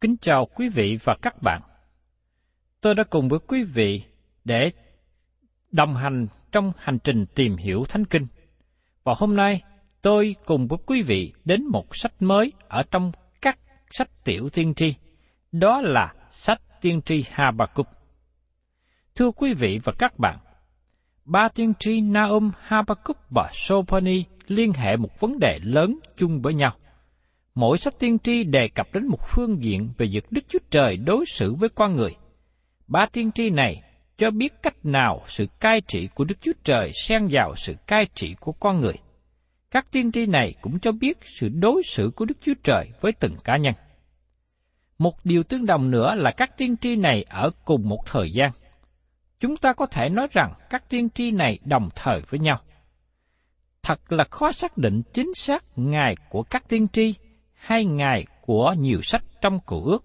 Kính chào quý vị và các bạn. Tôi đã cùng với quý vị để đồng hành trong hành trình tìm hiểu Thánh Kinh. Và hôm nay tôi cùng với quý vị đến một sách mới ở trong các sách tiểu tiên tri. Đó là sách tiên tri Habakkuk. Thưa quý vị và các bạn, ba tiên tri Naum, Habakkuk và Sophoni liên hệ một vấn đề lớn chung với nhau. Mỗi sách tiên tri đề cập đến một phương diện về việc Đức Chúa Trời đối xử với con người. Ba tiên tri này cho biết cách nào sự cai trị của Đức Chúa Trời xen vào sự cai trị của con người. Các tiên tri này cũng cho biết sự đối xử của Đức Chúa Trời với từng cá nhân. Một điều tương đồng nữa là các tiên tri này ở cùng một thời gian. Chúng ta có thể nói rằng các tiên tri này đồng thời với nhau. Thật là khó xác định chính xác ngày của các tiên tri hay ngày của nhiều sách trong cựu ước.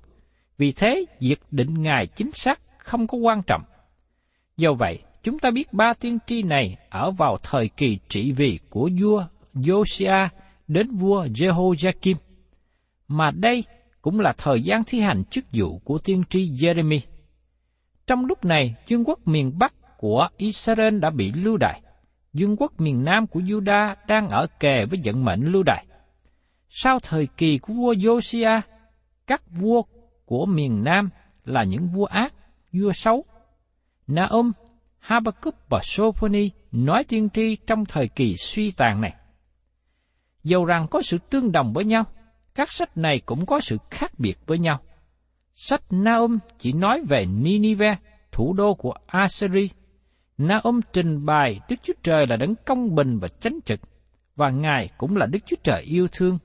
Vì thế, việc định ngày chính xác không có quan trọng. Do vậy, chúng ta biết ba tiên tri này ở vào thời kỳ trị vì của vua Josiah đến vua Jehoiakim. Mà đây cũng là thời gian thi hành chức vụ của tiên tri Jeremy. Trong lúc này, vương quốc miền Bắc của Israel đã bị lưu đày. Dương quốc miền Nam của Juda đang ở kề với vận mệnh lưu đày. Sau thời kỳ của vua Josia, các vua của miền Nam là những vua ác, vua xấu. Naum, Habakkuk và Sophoni nói tiên tri trong thời kỳ suy tàn này. Dầu rằng có sự tương đồng với nhau, các sách này cũng có sự khác biệt với nhau. Sách Naum chỉ nói về Ninive, thủ đô của Assyria. Naum trình bày Đức Chúa Trời là đấng công bình và chánh trực, và Ngài cũng là Đức Chúa Trời yêu thương,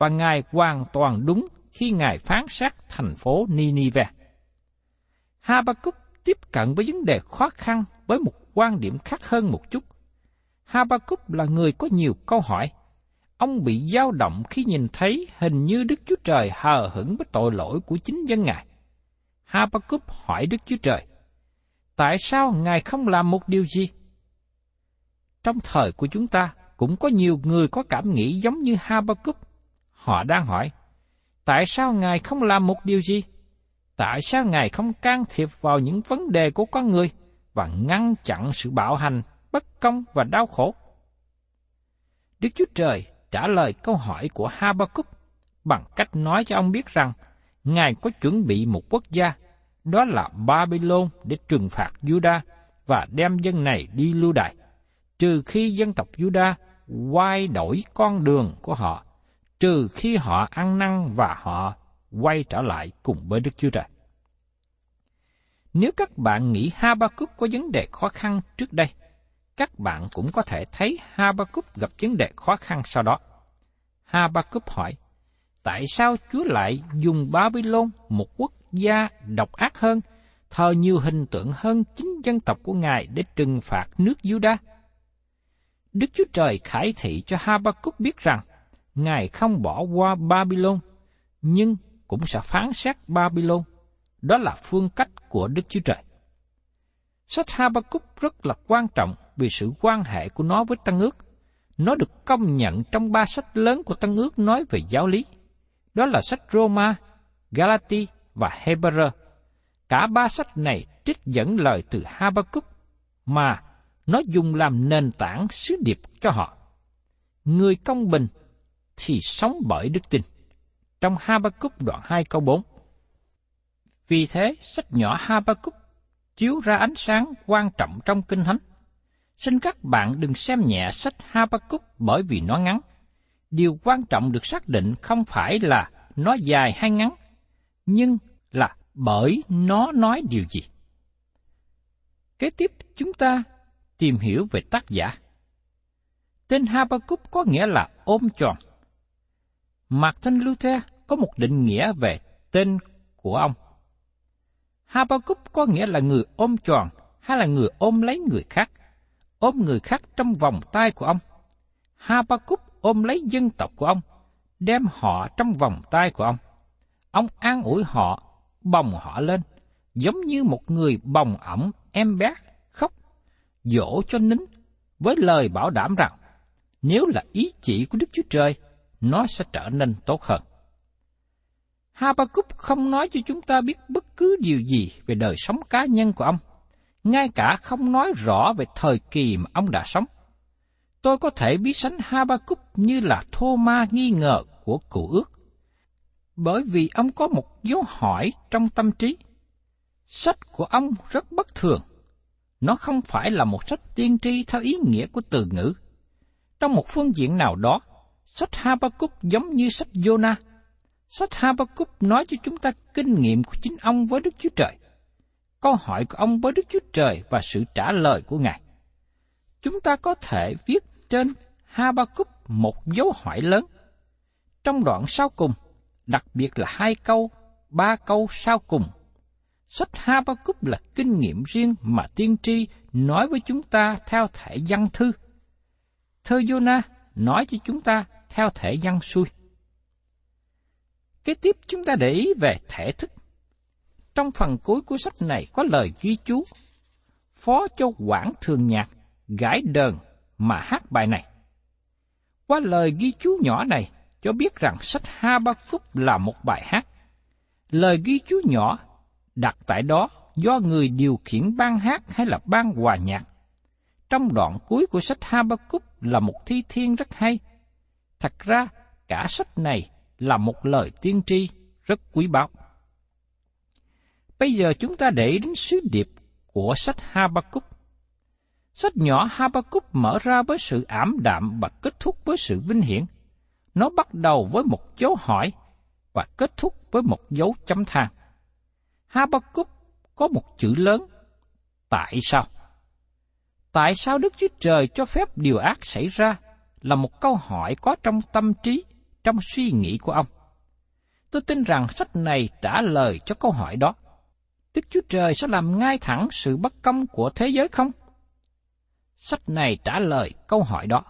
và Ngài hoàn toàn đúng khi Ngài phán xét thành phố Ninive. Habakkuk tiếp cận với vấn đề khó khăn với một quan điểm khác hơn một chút. Habakkuk là người có nhiều câu hỏi. Ông bị dao động khi nhìn thấy hình như Đức Chúa Trời hờ hững với tội lỗi của chính dân Ngài. Habakkuk hỏi Đức Chúa Trời, tại sao Ngài không làm một điều gì? Trong thời của chúng ta cũng có nhiều người có cảm nghĩ giống như Habakkuk. Họ đang hỏi, tại sao Ngài không làm một điều gì? Tại sao Ngài không can thiệp vào những vấn đề của con người và ngăn chặn sự bạo hành, bất công và đau khổ? Đức Chúa Trời trả lời câu hỏi của Habakkuk bằng cách nói cho ông biết rằng Ngài có chuẩn bị một quốc gia, đó là Babylon để trừng phạt Juda và đem dân này đi lưu đày, trừ khi dân tộc Juda quay đổi con đường của họ, trừ khi họ ăn năn và họ quay trở lại cùng với Đức Chúa Trời. Nếu các bạn nghĩ Habakkuk có vấn đề khó khăn trước đây, các bạn cũng có thể thấy Habakkuk gặp vấn đề khó khăn sau đó. Habakkuk hỏi, tại sao Chúa lại dùng Babylon, một quốc gia độc ác hơn, thờ nhiều hình tượng hơn chính dân tộc của Ngài để trừng phạt nước Juda? Đức Chúa Trời khải thị cho Habakkuk biết rằng Ngài không bỏ qua Babylon, nhưng cũng sẽ phán xét Babylon. Đó là phương cách của Đức Chúa Trời. Sách Habakkuk rất là quan trọng vì sự quan hệ của nó với Tăng ước. Nó được công nhận trong ba sách lớn của Tăng ước nói về giáo lý. Đó là sách Roma, Galati và Hebrew. Cả ba sách này trích dẫn lời từ Habakkuk mà nó dùng làm nền tảng sứ điệp cho họ. Người công bình thì sống bởi đức tin. Trong Habakkuk đoạn 2 câu 4. Vì thế, sách nhỏ Habakkuk chiếu ra ánh sáng quan trọng trong Kinh Thánh. Xin các bạn đừng xem nhẹ sách Habakkuk bởi vì nó ngắn. Điều quan trọng được xác định không phải là nó dài hay ngắn, nhưng là bởi nó nói điều gì. Kế tiếp chúng ta tìm hiểu về tác giả. Tên Habakkuk có nghĩa là ôm tròn. Martin Luther có một định nghĩa về tên của ông. Habakkuk có nghĩa là người ôm tròn hay là người ôm lấy người khác, ôm người khác trong vòng tay của ông. Habakkuk ôm lấy dân tộc của ông, đem họ trong vòng tay của ông. Ông an ủi họ, bồng họ lên, giống như một người bồng ẩm em bé khóc, dỗ cho nín, với lời bảo đảm rằng, nếu là ý chỉ của Đức Chúa Trời, nó sẽ trở nên tốt hơn. Habakkuk không nói cho chúng ta biết bất cứ điều gì về đời sống cá nhân của ông, ngay cả không nói rõ về thời kỳ mà ông đã sống. Tôi có thể ví sánh Habakkuk như là thô ma nghi ngờ của cụ ước, bởi vì ông có một dấu hỏi trong tâm trí. Sách của ông rất bất thường. Nó không phải là một sách tiên tri theo ý nghĩa của từ ngữ. Trong một phương diện nào đó, sách Habakkuk giống như sách Jonah – Sách Habakkuk nói cho chúng ta kinh nghiệm của chính ông với Đức Chúa Trời. Câu hỏi của ông với Đức Chúa Trời và sự trả lời của Ngài. Chúng ta có thể viết trên Habakkuk một dấu hỏi lớn. Trong đoạn sau cùng, đặc biệt là hai câu, ba câu sau cùng, sách Habakkuk là kinh nghiệm riêng mà tiên tri nói với chúng ta theo thể văn thư. Thơ Jonah nói cho chúng ta theo thể văn xuôi. Kế tiếp chúng ta để ý về thể thức. Trong phần cuối của sách này có lời ghi chú, phó cho quản thường nhạc gãi đờn mà hát bài này. Qua lời ghi chú nhỏ này cho biết rằng sách Habakkuk là một bài hát. Lời ghi chú nhỏ đặt tại đó do người điều khiển ban hát hay là ban hòa nhạc. Trong đoạn cuối của sách Habakkuk là một thi thiên rất hay. Thật ra, cả sách này là một lời tiên tri rất quý báu. Bây giờ chúng ta để đến sứ điệp của sách Habakkuk. Sách nhỏ Habakkuk mở ra với sự ảm đạm và kết thúc với sự vinh hiển. Nó bắt đầu với một dấu hỏi và kết thúc với một dấu chấm than. Habakkuk có một chữ lớn, tại sao? Tại sao Đức Chúa Trời cho phép điều ác xảy ra là một câu hỏi có trong tâm trí trong suy nghĩ của ông. Tôi tin rằng sách này trả lời cho câu hỏi đó. Đức Chúa Trời sẽ làm ngay thẳng sự bất công của thế giới không? Sách này trả lời câu hỏi đó.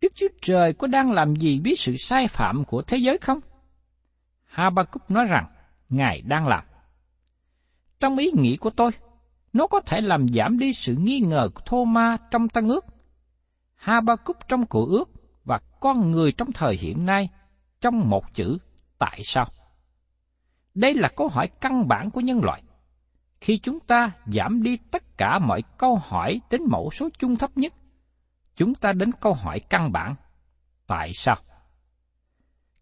Đức Chúa Trời có đang làm gì với sự sai phạm của thế giới không? Habakkuk nói rằng, Ngài đang làm. Trong ý nghĩ của tôi, nó có thể làm giảm đi sự nghi ngờ của Thô Ma trong Tân ước. Habakkuk trong cổ ước và con người trong thời hiện nay trong một chữ tại sao? Đây là câu hỏi căn bản của nhân loại. Khi chúng ta giảm đi tất cả mọi câu hỏi đến mẫu số chung thấp nhất, chúng ta đến câu hỏi căn bản tại sao?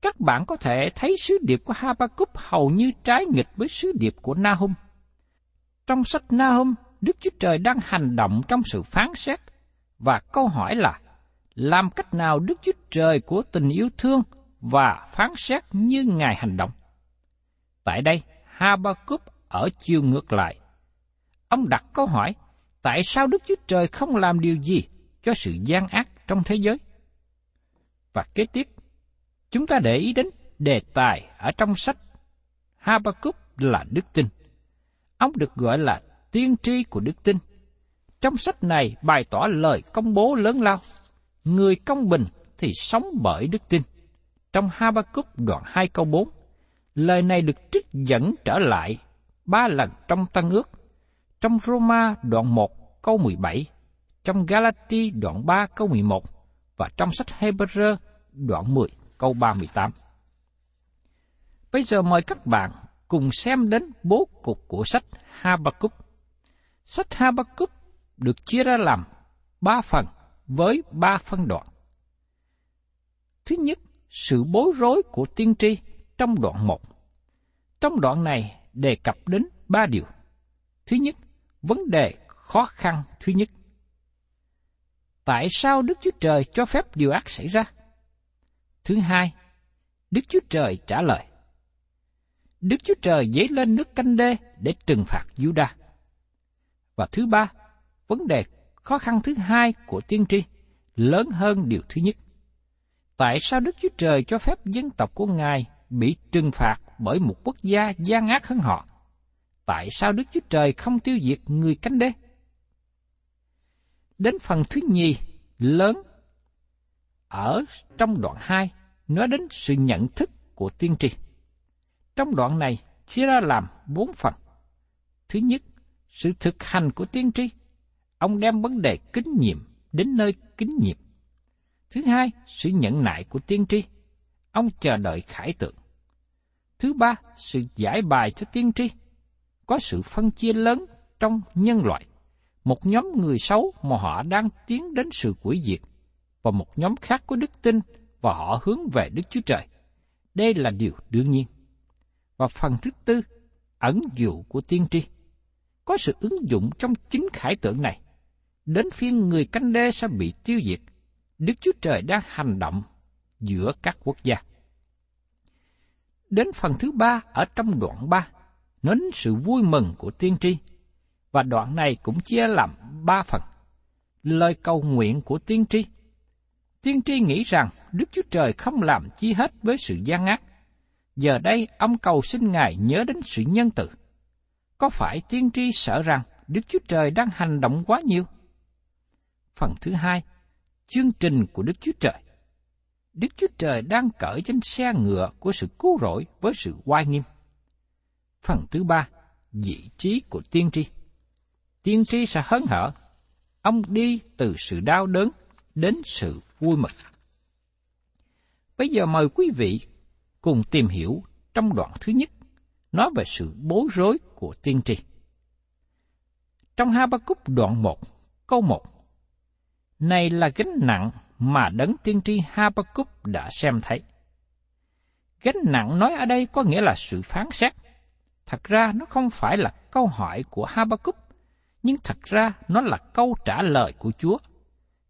Các bạn có thể thấy sứ điệp của Habakkuk hầu như trái nghịch với sứ điệp của Nahum. Trong sách Nahum, Đức Chúa Trời đang hành động trong sự phán xét, và câu hỏi là, làm cách nào Đức Chúa Trời của tình yêu thương và phán xét như Ngài hành động? Tại đây, Habakkuk ở chiều ngược lại. Ông đặt câu hỏi, tại sao Đức Chúa Trời không làm điều gì cho sự gian ác trong thế giới? Và kế tiếp, chúng ta để ý đến đề tài ở trong sách Habakkuk là đức tin. Ông được gọi là tiên tri của đức tin. Trong sách này bày tỏ lời công bố lớn lao. Người công bình thì sống bởi đức tin. Trong Habakkuk đoạn 2 câu 4, lời này được trích dẫn trở lại ba lần trong Tân ước. Trong Roma đoạn 1 câu 17, trong Galati đoạn 3 câu 11 và trong sách Hebrew đoạn 10 câu 38. Bây giờ mời các bạn cùng xem đến bố cục của sách Habakkuk. Sách Habakkuk được chia ra làm ba phần với ba phân đoạn. Thứ nhất, sự bối rối của tiên tri trong đoạn 1. Trong đoạn này đề cập đến ba điều. Thứ nhất, vấn đề khó khăn thứ nhất. Tại sao Đức Chúa Trời cho phép điều ác xảy ra? Thứ hai, Đức Chúa Trời trả lời. Đức Chúa Trời dấy lên nước canh đê để trừng phạt Juda. Và thứ ba, vấn đề khó khăn thứ hai của tiên tri lớn hơn điều thứ nhất. Tại sao Đức Chúa Trời cho phép dân tộc của Ngài bị trừng phạt bởi một quốc gia gian ác hơn họ? Tại sao Đức Chúa Trời không tiêu diệt người cánh đê? Đến phần thứ nhì, lớn, ở trong đoạn 2, nói đến sự nhận thức của tiên tri. Trong đoạn này chia ra làm bốn phần. Thứ nhất, sự thực hành của tiên tri. Ông đem vấn đề kính nhiệm đến nơi kính nhiệm. Thứ hai, sự nhận nại của tiên tri. Ông chờ đợi khải tượng. Thứ ba, sự giải bài cho tiên tri. Có sự phân chia lớn trong nhân loại. Một nhóm người xấu mà họ đang tiến đến sự quỷ diệt, và một nhóm khác có đức tin và họ hướng về Đức Chúa Trời. Đây là điều đương nhiên. Và phần thứ tư, ẩn dụ của tiên tri. Có sự ứng dụng trong chính khải tượng này. Đến phiên người canh đê sẽ bị tiêu diệt. Đức Chúa Trời đang hành động giữa các quốc gia. Đến phần thứ ba ở trong đoạn ba, nói đến sự vui mừng của tiên tri. Và đoạn này cũng chia làm ba phần. Lời cầu nguyện của tiên tri, Tiên tri nghĩ rằng Đức Chúa Trời không làm chi hết với sự gian ác. Giờ đây ông cầu xin Ngài nhớ đến sự nhân từ. Có phải tiên tri sợ rằng Đức Chúa Trời đang hành động quá nhiều? Phần thứ hai, chương trình của Đức Chúa Trời. Đức Chúa Trời đang cởi trên xe ngựa của sự cứu rỗi với sự oai nghiêm. Phần thứ ba, vị trí của tiên tri. Tiên tri sẽ hớn hở. Ông đi từ sự đau đớn đến sự vui mừng. Bây giờ mời quý vị cùng tìm hiểu trong đoạn thứ nhất, nói về sự bối rối của tiên tri. Trong Habakkuk đoạn 1, câu 1, này là gánh nặng mà đấng tiên tri Habakkuk đã xem thấy. Gánh nặng nói ở đây có nghĩa là sự phán xét. Thật ra nó không phải là câu hỏi của Habakkuk, nhưng thật ra nó là câu trả lời của Chúa –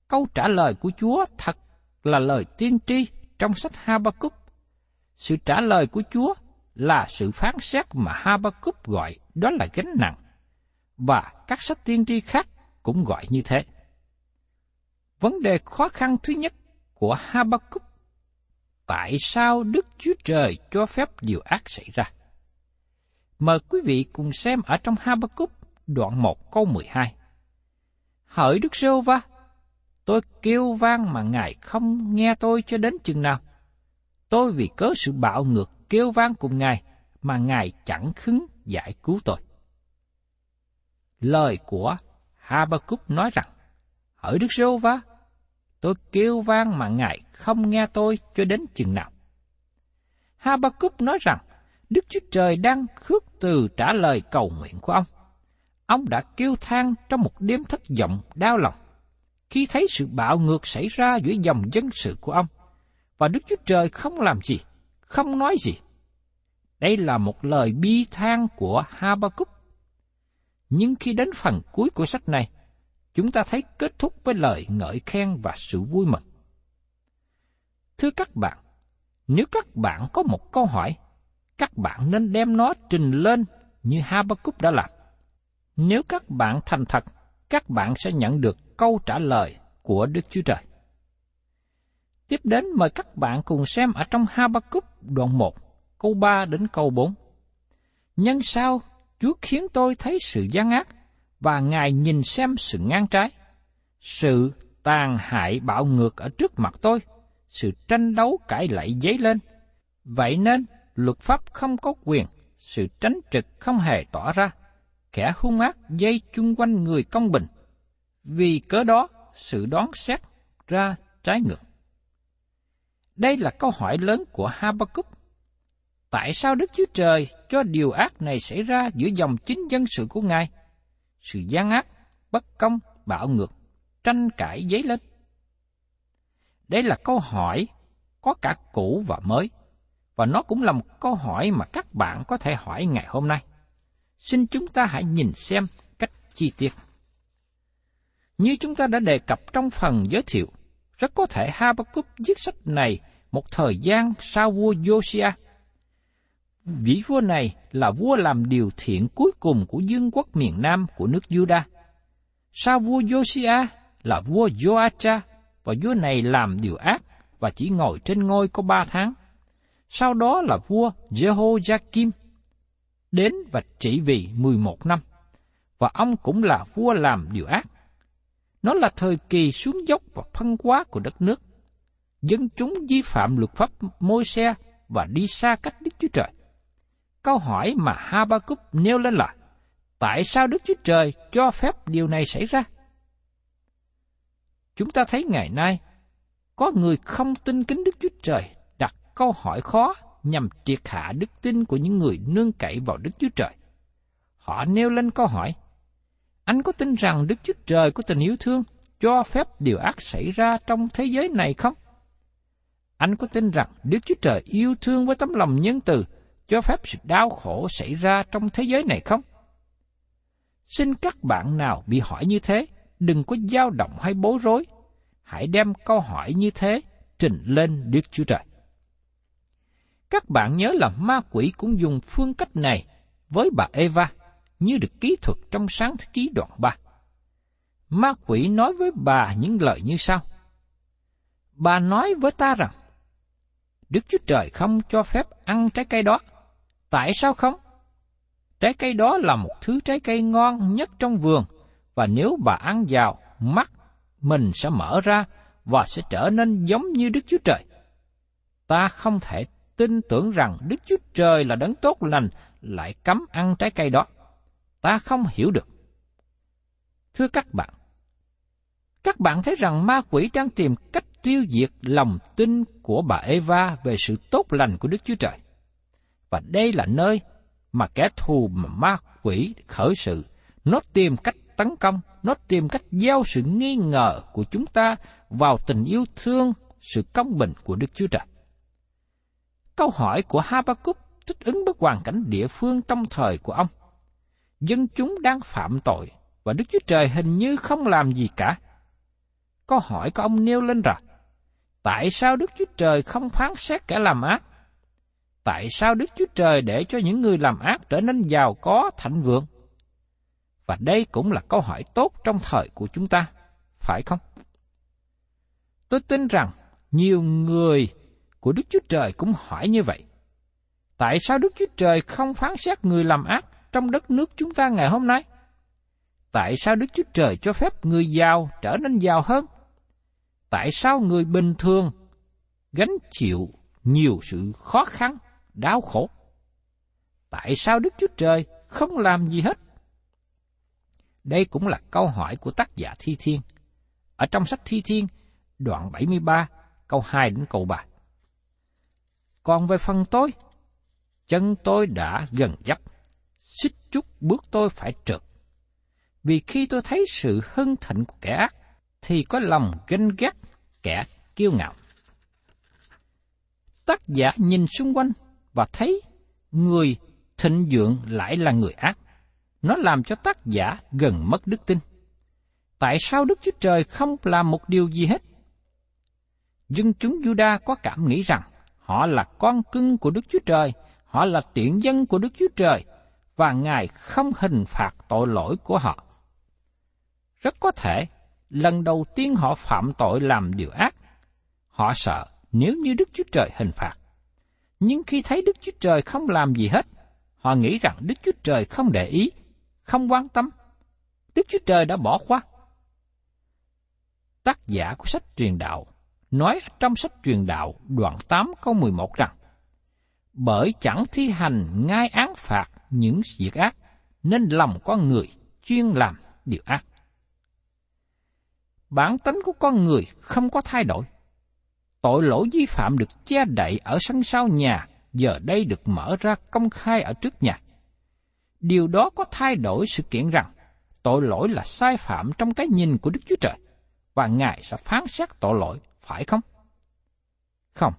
Câu trả lời của Chúa thật là lời tiên tri trong sách Habakkuk. Sự trả lời của Chúa là sự phán xét mà Habakkuk gọi đó là gánh nặng, và các sách tiên tri khác cũng gọi như thế. Vấn đề khó khăn thứ nhất của Habakkuk tại sao Đức Chúa Trời cho phép điều ác xảy ra? Mời quý vị cùng xem ở trong Habakkuk đoạn 1 câu 12. Hỡi Đức Sêu Va, Tôi kêu vang mà Ngài không nghe tôi cho đến chừng nào. Tôi vì cớ sự bạo ngược kêu vang cùng Ngài mà Ngài chẳng khứng giải cứu tôi. Lời của Habakkuk nói rằng, ở Đức Sô Va, tôi kêu vang mà Ngài không nghe tôi cho đến chừng nào. Habakkuk nói rằng, Đức Chúa Trời đang khước từ trả lời cầu nguyện của ông. Ông đã kêu than trong một đêm thất vọng đau lòng khi thấy sự bạo ngược xảy ra giữa dòng dân sự của ông, và Đức Chúa Trời không làm gì, không nói gì. Đây là một lời bi than của Habakkuk. Nhưng khi đến phần cuối của sách này, chúng ta thấy kết thúc với lời ngợi khen và sự vui mừng. Thưa các bạn, nếu các bạn có một câu hỏi, các bạn nên đem nó trình lên như Habakkuk đã làm. Nếu các bạn thành thật, các bạn sẽ nhận được câu trả lời của Đức Chúa Trời. Tiếp đến mời các bạn cùng xem ở trong Habakkuk đoạn 1, câu 3 đến câu 4. Nhân sao Chúa khiến tôi thấy sự gian ác, và Ngài nhìn xem sự ngang trái. Sự tàn hại bạo ngược ở trước mặt tôi, sự tranh đấu cãi lẫy dấy lên. Vậy nên, luật pháp không có quyền, sự tránh trực không hề tỏ ra. Kẻ hung ác dây chung quanh người công bình. Vì cớ đó, sự đoán xét ra trái ngược. Đây là câu hỏi lớn của Habakkuk. Tại sao Đức Chúa Trời cho điều ác này xảy ra giữa dòng chính dân sự của Ngài? Sự gian ác, bất công, bạo ngược, tranh cãi dấy lên. Đây là câu hỏi có cả cũ và mới, và nó cũng là một câu hỏi mà các bạn có thể hỏi ngày hôm nay. Xin chúng ta hãy nhìn xem cách chi tiết. Như chúng ta đã đề cập trong phần giới thiệu, rất có thể Habakkuk viết sách này một thời gian sau vua Josiah. Vị vua này là vua làm điều thiện cuối cùng của dương quốc miền Nam của nước Juda. Sau vua Josiah là vua Joacha và vua này làm điều ác và chỉ ngồi trên ngôi có ba tháng. Sau đó là vua Jehoiakim đến và trị vì 11 năm, và ông cũng là vua làm điều ác. Nó là thời kỳ xuống dốc và phân hóa của đất nước. Dân chúng vi phạm luật pháp môi xe và đi xa cách Đức Chúa Trời. Câu hỏi mà Habakkuk nêu lên là, tại sao Đức Chúa Trời cho phép điều này xảy ra? Chúng ta thấy ngày nay, có người không tin kính Đức Chúa Trời đặt câu hỏi khó nhằm triệt hạ đức tin của những người nương cậy vào Đức Chúa Trời. Họ nêu lên câu hỏi, anh có tin rằng Đức Chúa Trời có tình yêu thương cho phép điều ác xảy ra trong thế giới này không? Anh có tin rằng Đức Chúa Trời yêu thương với tấm lòng nhân từ cho phép sự đau khổ xảy ra trong thế giới này không? Xin các bạn nào bị hỏi như thế, đừng có dao động hay bối rối. Hãy đem câu hỏi như thế trình lên Đức Chúa Trời. Các bạn nhớ là ma quỷ cũng dùng phương cách này với bà Eva, như được kỹ thuật trong sáng thế ký đoạn 3. Ma quỷ nói với bà những lời như sau. Bà nói với ta rằng, Đức Chúa Trời không cho phép ăn trái cây đó. Tại sao không? Trái cây đó là một thứ trái cây ngon nhất trong vườn, và nếu bà ăn vào, mắt mình sẽ mở ra và sẽ trở nên giống như Đức Chúa Trời. Ta không thể tin tưởng rằng Đức Chúa Trời là đấng tốt lành lại cấm ăn trái cây đó. Ta không hiểu được. Thưa các bạn, các bạn thấy rằng ma quỷ đang tìm cách tiêu diệt lòng tin của bà Eva về sự tốt lành của Đức Chúa Trời. Và đây là nơi mà kẻ thù mà ma quỷ khởi sự, nó tìm cách tấn công, nó tìm cách gieo sự nghi ngờ của chúng ta vào tình yêu thương, sự công bình của Đức Chúa Trời. Câu hỏi của Habakkuk thích ứng với hoàn cảnh địa phương trong thời của ông. Dân chúng đang phạm tội và Đức Chúa Trời hình như không làm gì cả. Câu hỏi của ông nêu lên rằng, tại sao Đức Chúa Trời không phán xét kẻ làm ác? Tại sao Đức Chúa Trời để cho những người làm ác trở nên giàu có thịnh vượng? Và đây cũng là câu hỏi tốt trong thời của chúng ta, phải không? Tôi tin rằng nhiều người của Đức Chúa Trời cũng hỏi như vậy. Tại sao Đức Chúa Trời không phán xét người làm ác trong đất nước chúng ta ngày hôm nay? Tại sao Đức Chúa Trời cho phép người giàu trở nên giàu hơn? Tại sao người bình thường gánh chịu nhiều sự khó khăn, đau khổ? Tại sao Đức Chúa Trời không làm gì hết? Đây cũng là câu hỏi của tác giả Thi Thiên. Ở trong sách Thi Thiên, đoạn 73, câu 2 đến câu 3. Còn về phần tôi, chân tôi đã gần dấp, xích chút bước tôi phải trượt. Vì khi tôi thấy sự hưng thịnh của kẻ ác, thì có lòng ganh ghét kẻ kiêu ngạo. Tác giả nhìn xung quanh và thấy người thịnh vượng lại là người ác. Nó làm cho tác giả gần mất đức tin. Tại sao Đức Chúa Trời không làm một điều gì hết? Dân chúng Juda có cảm nghĩ rằng họ là con cưng của Đức Chúa Trời, họ là tiện dân của Đức Chúa Trời, và Ngài không hình phạt tội lỗi của họ. Rất có thể, lần đầu tiên họ phạm tội làm điều ác, họ sợ nếu như Đức Chúa Trời hình phạt. Nhưng khi thấy Đức Chúa Trời không làm gì hết, họ nghĩ rằng Đức Chúa Trời không để ý, không quan tâm. Đức Chúa Trời đã bỏ qua. Tác giả của sách truyền đạo nói trong sách truyền đạo đoạn 8 câu 11 rằng Bởi chẳng thi hành ngay án phạt những việc ác, nên lòng con người chuyên làm điều ác. Bản tính của con người không có thay đổi. Tội lỗi vi phạm được che đậy ở sân sau nhà, giờ đây được mở ra công khai ở trước nhà. Điều đó có thay đổi sự kiện rằng tội lỗi là sai phạm trong cái nhìn của Đức Chúa Trời, và Ngài sẽ phán xét tội lỗi, phải không? Không.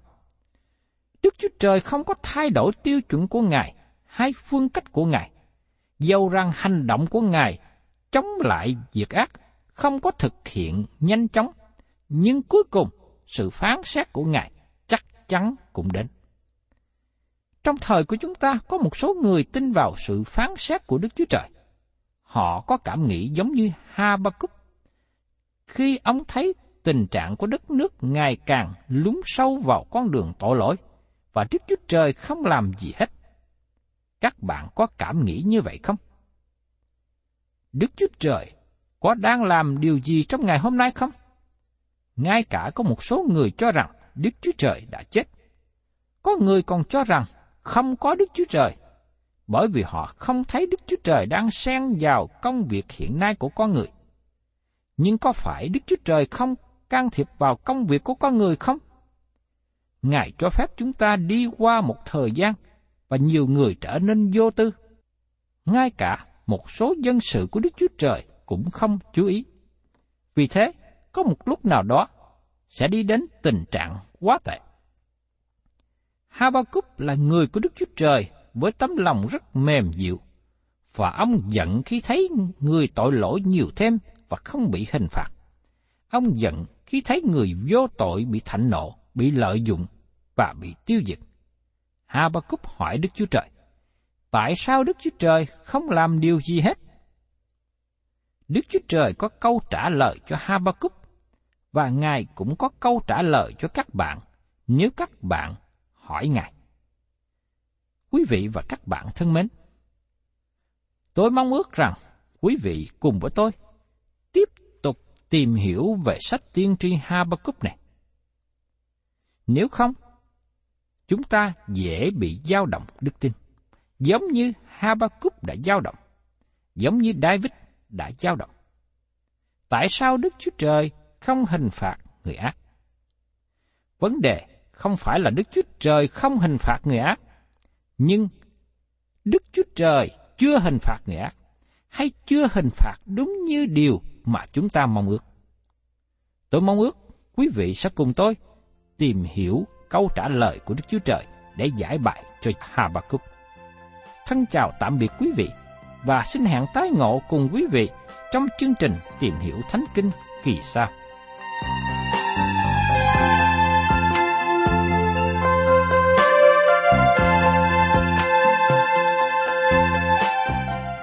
Đức Chúa Trời không có thay đổi tiêu chuẩn của Ngài hay phương cách của Ngài. Dầu rằng hành động của Ngài chống lại việc ác không có thực hiện nhanh chóng, nhưng cuối cùng sự phán xét của Ngài chắc chắn cũng đến. Trong thời của chúng ta có một số người tin vào sự phán xét của Đức Chúa Trời. Họ có cảm nghĩ giống như Habakkuk. Khi ông thấy tình trạng của đất nước ngày càng lún sâu vào con đường tội lỗi, và Đức Chúa Trời không làm gì hết. Các bạn có cảm nghĩ như vậy không? Đức Chúa Trời có đang làm điều gì trong ngày hôm nay không? Ngay cả có một số người cho rằng Đức Chúa Trời đã chết. Có người còn cho rằng không có Đức Chúa Trời, bởi vì họ không thấy Đức Chúa Trời đang xen vào công việc hiện nay của con người. Nhưng có phải Đức Chúa Trời không can thiệp vào công việc của con người không? Ngài cho phép chúng ta đi qua một thời gian và nhiều người trở nên vô tư. Ngay cả một số dân sự của Đức Chúa Trời cũng không chú ý. Vì thế, có một lúc nào đó sẽ đi đến tình trạng quá tệ. Habakkuk là người của Đức Chúa Trời với tấm lòng rất mềm dịu, và ông giận khi thấy người tội lỗi nhiều thêm và không bị hình phạt. Ông giận khi thấy người vô tội bị thạnh nộ, bị lợi dụng và bị tiêu diệt. Habakkuk hỏi Đức Chúa Trời, tại sao Đức Chúa Trời không làm điều gì hết? Đức Chúa Trời có câu trả lời cho Habakkuk và Ngài cũng có câu trả lời cho các bạn nếu các bạn hỏi Ngài. Quý vị và các bạn thân mến, tôi mong ước rằng quý vị cùng với tôi tiếp tục tìm hiểu về sách tiên tri Habakkuk này. Nếu không, chúng ta dễ bị dao động đức tin, giống như Habakkuk đã dao động, giống như David đã dao động. Tại sao Đức Chúa Trời không hình phạt người ác? Vấn đề không phải là Đức Chúa Trời không hình phạt người ác, nhưng Đức Chúa Trời chưa hình phạt người ác, hay chưa hình phạt đúng như điều mà chúng ta mong ước. Tôi mong ước quý vị sẽ cùng tôi tìm hiểu câu trả lời của Đức Chúa Trời để giải bài cho Habakkuk. Thân chào tạm biệt quý vị và xin hẹn tái ngộ cùng quý vị trong chương trình Tìm hiểu Thánh Kinh kỳ sau.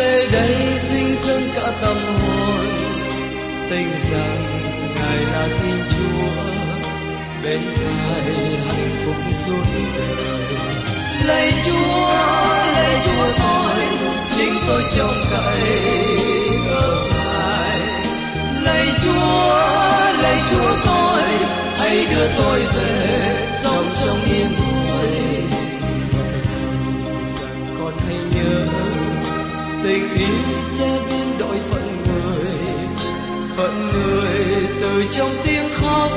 Về đây sinh dâng cả tâm hồn. Tin rằng ngài là thiên chúa, bên ngài hạnh phúc suốt đời. Lạy chúa lạy chúa tôi, chính tôi trông cậy ở ngài. Lạy chúa lạy chúa tôi, hãy đưa tôi về sống trong yên vui. Rằng con hãy nhớ tình yêu sẽ biến đổi phận người phận người từ trong tiếng khóc,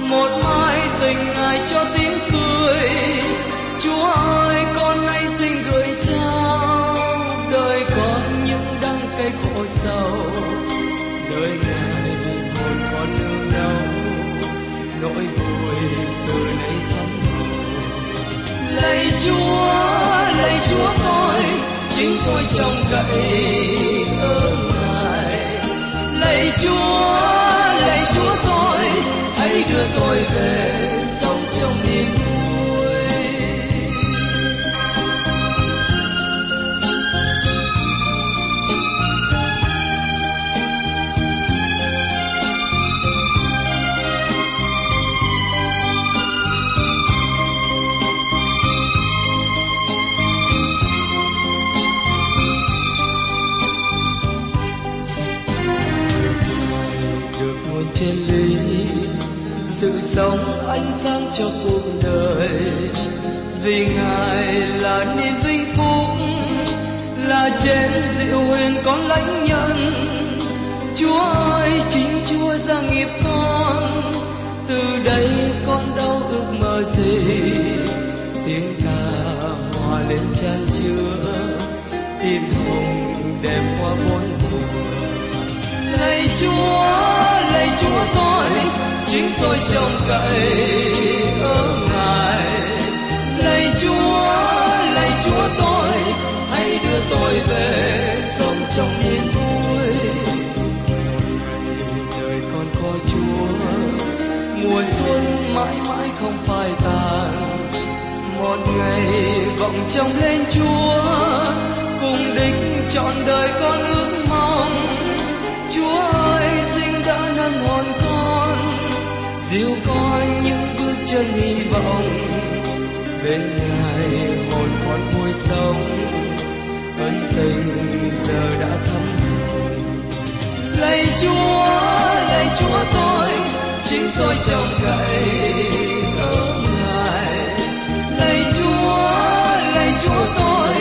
một mai tình ngài cho tiếng cười. Chúa ơi, con nay xin gửi trao đời con những đắng cay khổ sầu. Đời ngài hồn con nương đau nỗi vui từ nay thắm hầu lạy chúa lạy chúa con chính tôi trông cậy ơn ngài lạy chúa lạy chúa tôi, hãy đưa tôi về sống trong niềm sáng cho cuộc đời. Vì ngài là niềm vinh phúc, là chén rượu huyền con lãnh nhân. Tôi trông cậy ở ngài. Lạy chúa lạy chúa tôi, hãy đưa tôi về sống trong niềm vui. Đời con có chúa, mùa xuân mãi mãi không phai tàn. Một ngày vọng trông lên chúa, cùng đích trọn đời con ước mong. Dìu con những bước chân hy vọng. Bên ngài hồn con vui sống ân tình giờ đã thấm lạy chúa lạy chúa tôi, chính tôi trông cậy ở ngài. Lạy chúa lạy chúa tôi,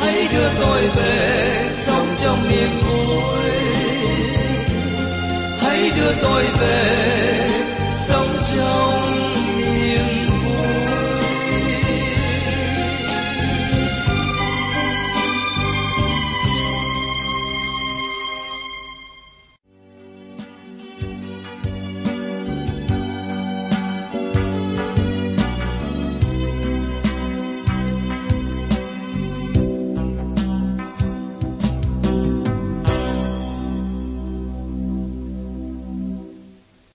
hãy đưa tôi về sống trong niềm vui. Hãy đưa tôi về 就。